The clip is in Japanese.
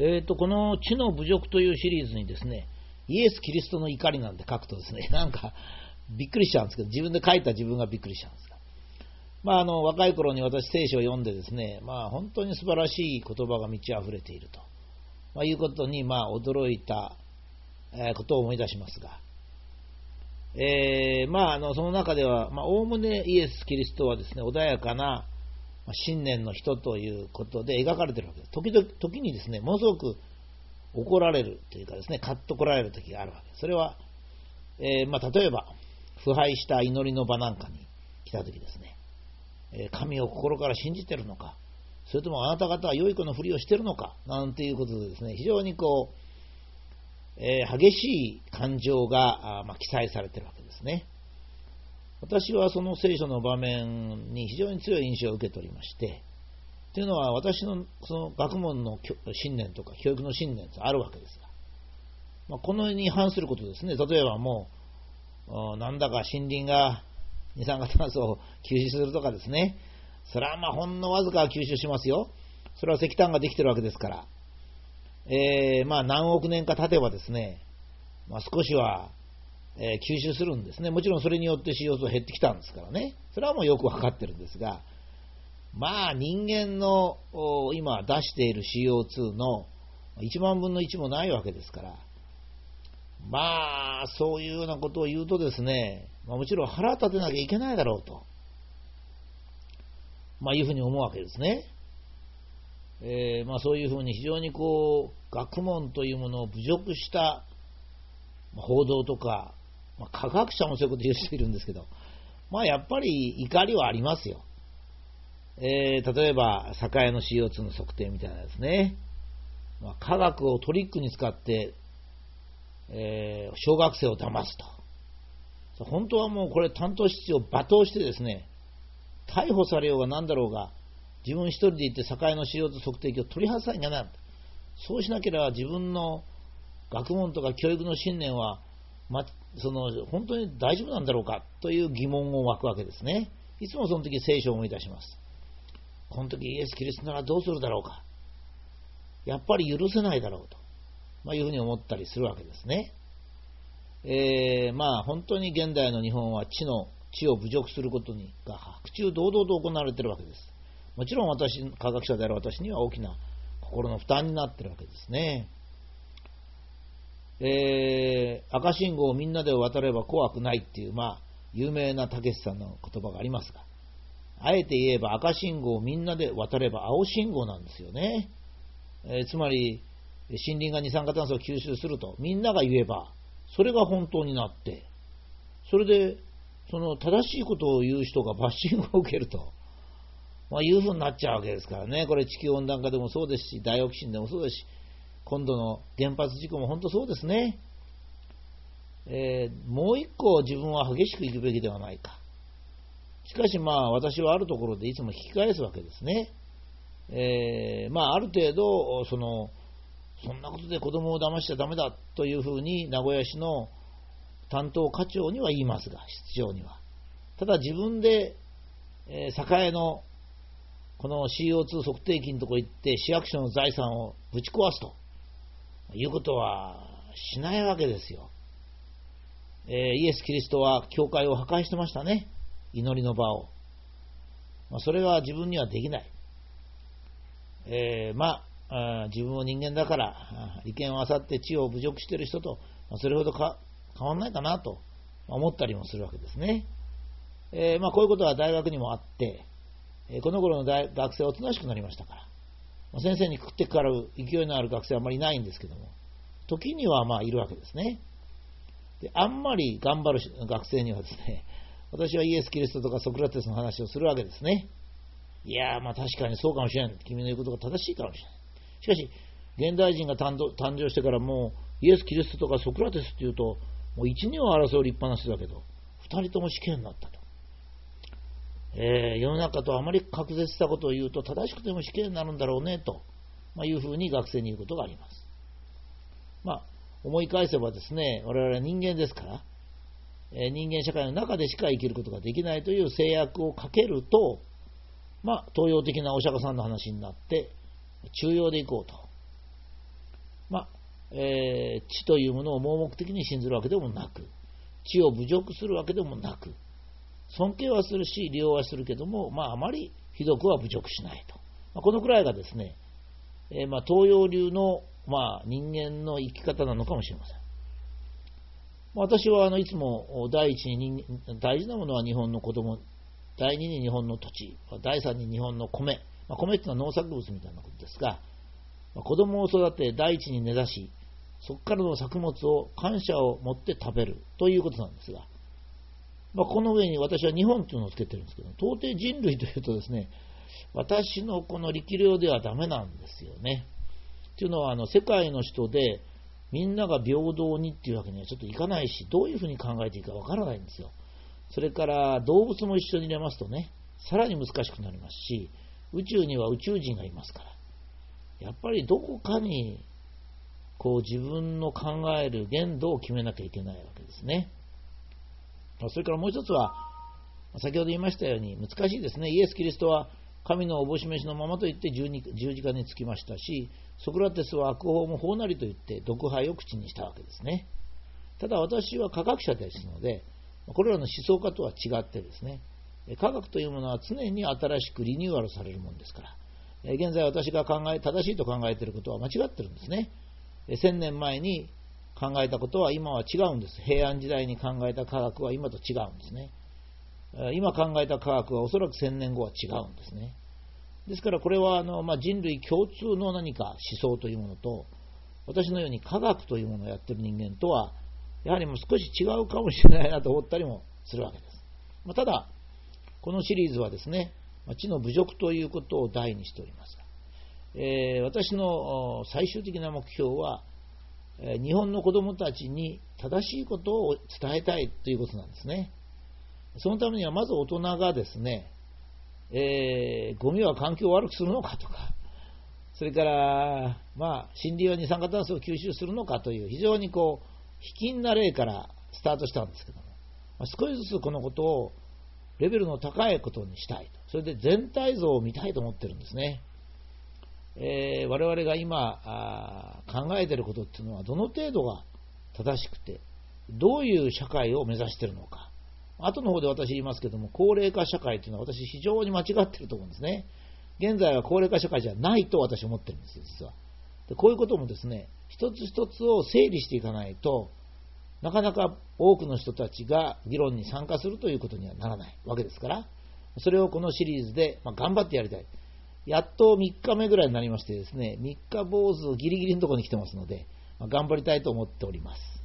えーと、この知の侮辱というシリーズにですね、イエス・キリストの怒りなんて書くとですね、なんかびっくりしちゃうんですけど、自分で書いた自分がびっくりしちゃうんですが。まあ、あの若い頃に私、聖書を読んでですね、まあ、本当に素晴らしい言葉が満ち溢れていると、まあ、いうことに、まあ、驚いた、えことを思い出しますが、えー、まあ、あのその中では、おおむねイエス・キリストはですね穏やかな信念の人ということで描かれてるわけです。時々時にですね、ものすごく怒られるというかですね、カッと来られる時があるわけです。それは、えー、まあ、例えば、腐敗した祈りの場なんかに来た時ですね、え神を心から信じてるのか、それともあなた方は良い子のふりをしてるのか、なんていうことでですね、非常にこう、えー、激しい感情が、あまあ、記載されてるわけですね。私はその聖書の場面に非常に強い印象を受けておりまして、というのは私のその学問の信念とか教育の信念とあるわけですが、まあ、このに反することですね、例えばもう、なんだか森林が二酸化炭素を吸収するとかですね、それはまあほんのわずか吸収しますよ。それは石炭ができてるわけですから、えー、まあ何億年か経てばですね、まあ、少しはえ、吸収するんですね。もちろんそれによって CO2 減ってきたんですからね。それはもうよくわかってるんですが、まあ人間の今出している CO2 の1万分の1もないわけですから、まあそういうようなことを言うとですね、ま、もちろん腹立てなきゃいけないだろうと、まあ、いうふうに思うわけですね。えー、まあ、そういうふうに非常にこう学問というものを侮辱した報道とかまあ、科学者もそういうこと言う人いるんですけど、まあやっぱり怒りはありますよ。えー、例えば、栄の CO2 の測定みたいなですね。まあ、科学をトリックに使って、えー、小学生を騙すと。本当はもうこれ担当室長を罵倒してですね、逮捕されようが何だろうが、自分一人で行って栄の CO2 測定器を取り外さなきゃならない。そうしなければ自分の学問とか教育の信念はま、その本当に大丈夫なんだろうかという疑問を湧くわけですね。いつもその時聖書を思い出します。この時イエス・キリストならどうするだろうか。やっぱり許せないだろうと、まあ、いうふうに思ったりするわけですね。えー、まあ本当に現代の日本は地の地を侮辱することにが白昼堂々と行われているわけです。もちろん私、科学者である私には大きな心の負担になっているわけですね。えー、赤信号をみんなで渡れば怖くないっていう、まあ、有名なたけしさんの言葉がありますが、あえて言えば赤信号をみんなで渡れば青信号なんですよね。えー、つまり、森林が二酸化炭素を吸収すると、みんなが言えば、それが本当になって、それで、その正しいことを言う人がバッシングを受けると、まあ、いうふうになっちゃうわけですからね。これ地球温暖化でもそうですし、ダイオキシンでもそうですし、今度の原発事故も本当そうですね。えー、もう一個自分は激しくいくべきではないか。しかしまあ私はあるところでいつも引き返すわけですね。えー、まあある程度、その、そんなことで子供を騙しちゃだめだというふうに名古屋市の担当課長には言いますが、室長には。ただ自分で、えー、栄のこの CO2 測定器のとこ行って市役所の財産をぶち壊すと。いうことはしないわけですよ。えー、イエス・キリストは教会を破壊してましたね。祈りの場を。まあ、それは自分にはできない。えー、まあ、自分も人間だから、利権を漁って地を侮辱している人と、まあ、それほどか変わんないかなと思ったりもするわけですね。えー、まあ、こういうことは大学にもあって、この頃の大学生はおとなしくなりましたから。先生に食ってかかる勢いのある学生はあまりいないんですけども、時にはまあいるわけですね。であんまり頑張る学生にはですね、私はイエス・キリストとかソクラテスの話をするわけですね。いやーまあ確かにそうかもしれない。君の言うことが正しいかもしれない。しかし、現代人が誕生してからもう、イエス・キリストとかソクラテスっていうと、もう一、二を争う立派な人だけど、二人とも死刑になったと。えー、世の中とあまり隔絶したことを言うと正しくても死刑になるんだろうねと、まあ、いうふうに学生に言うことがあります。まあ、思い返せばですね、我々は人間ですから、えー、人間社会の中でしか生きることができないという制約をかけると、まあ、東洋的なお釈迦さんの話になって、中庸でいこうと、まあ、えー、知というものを盲目的に信ずるわけでもなく、知を侮辱するわけでもなく、尊敬はするし、利用はするけども、まあ、あまりひどくは侮辱しないと。まあ、このくらいがですね、えー、まあ、東洋流の、まあ、人間の生き方なのかもしれません。私はあのいつも第一に大事なものは日本の子供、第二に日本の土地、第三に日本の米、まあ、米っていうのは農作物みたいなことですが、まあ、子供を育て第一に根ざし、そこからの作物を感謝を持って食べるということなんですが、まあ、この上に私は日本というのをつけてるんですけど、到底人類というとですね、私のこの力量ではダメなんですよね。というのは、あの世界の人でみんなが平等にっていうわけにはちょっといかないし、どういうふうに考えていいかわからないんですよ。それから動物も一緒に入れますとね、さらに難しくなりますし、宇宙には宇宙人がいますから、やっぱりどこかにこう自分の考える限度を決めなきゃいけないわけですね。それからもう一つは、先ほど言いましたように難しいですね。イエス・キリストは神のおぼし飯のままと言って十字架につきましたし、ソクラテスは悪法も法なりと言って毒杯を口にしたわけですね。ただ私は科学者ですので、これらの思想家とは違ってですね、科学というものは常に新しくリニューアルされるものですから、現在私が考え、正しいと考えていることは間違ってるんですね。1000年前に考えたことは今は違うんです。平安時代に考えた科学は今と違うんですね。今考えた科学はおそらく1000年後は違うんですね。ですからこれはあの、まあ、人類共通の何か思想というものと、私のように科学というものをやってる人間とは、やはりもう少し違うかもしれないなと思ったりもするわけです。まあ、ただ、このシリーズはですね、知の侮辱ということを題にしております、えー、私の最終的な目標は、日本の子供たちに正しいことを伝えたいということなんですね。そのためにはまず大人がですね、えー、ゴミは環境を悪くするのかとか、それから、まあ、森林は二酸化炭素を吸収するのかという、非常にこう、卑近な例からスタートしたんですけども、まあ、少しずつこのことをレベルの高いことにしたいと、それで全体像を見たいと思ってるんですね。えー、我々が今考えていることっていうのは、どの程度が正しくて、どういう社会を目指しているのか、後の方で私言いますけども、高齢化社会というのは私非常に間違ってると思うんですね。現在は高齢化社会じゃないと私は思ってるんですよ、実は。でこういうこともですね、一つ一つを整理していかないと、なかなか多くの人たちが議論に参加するということにはならないわけですから、それをこのシリーズで、ま頑張ってやりたい。やっと3日目ぐらいになりましてですね、3日坊主ギリギリのところに来てますので、ま頑張りたいと思っております。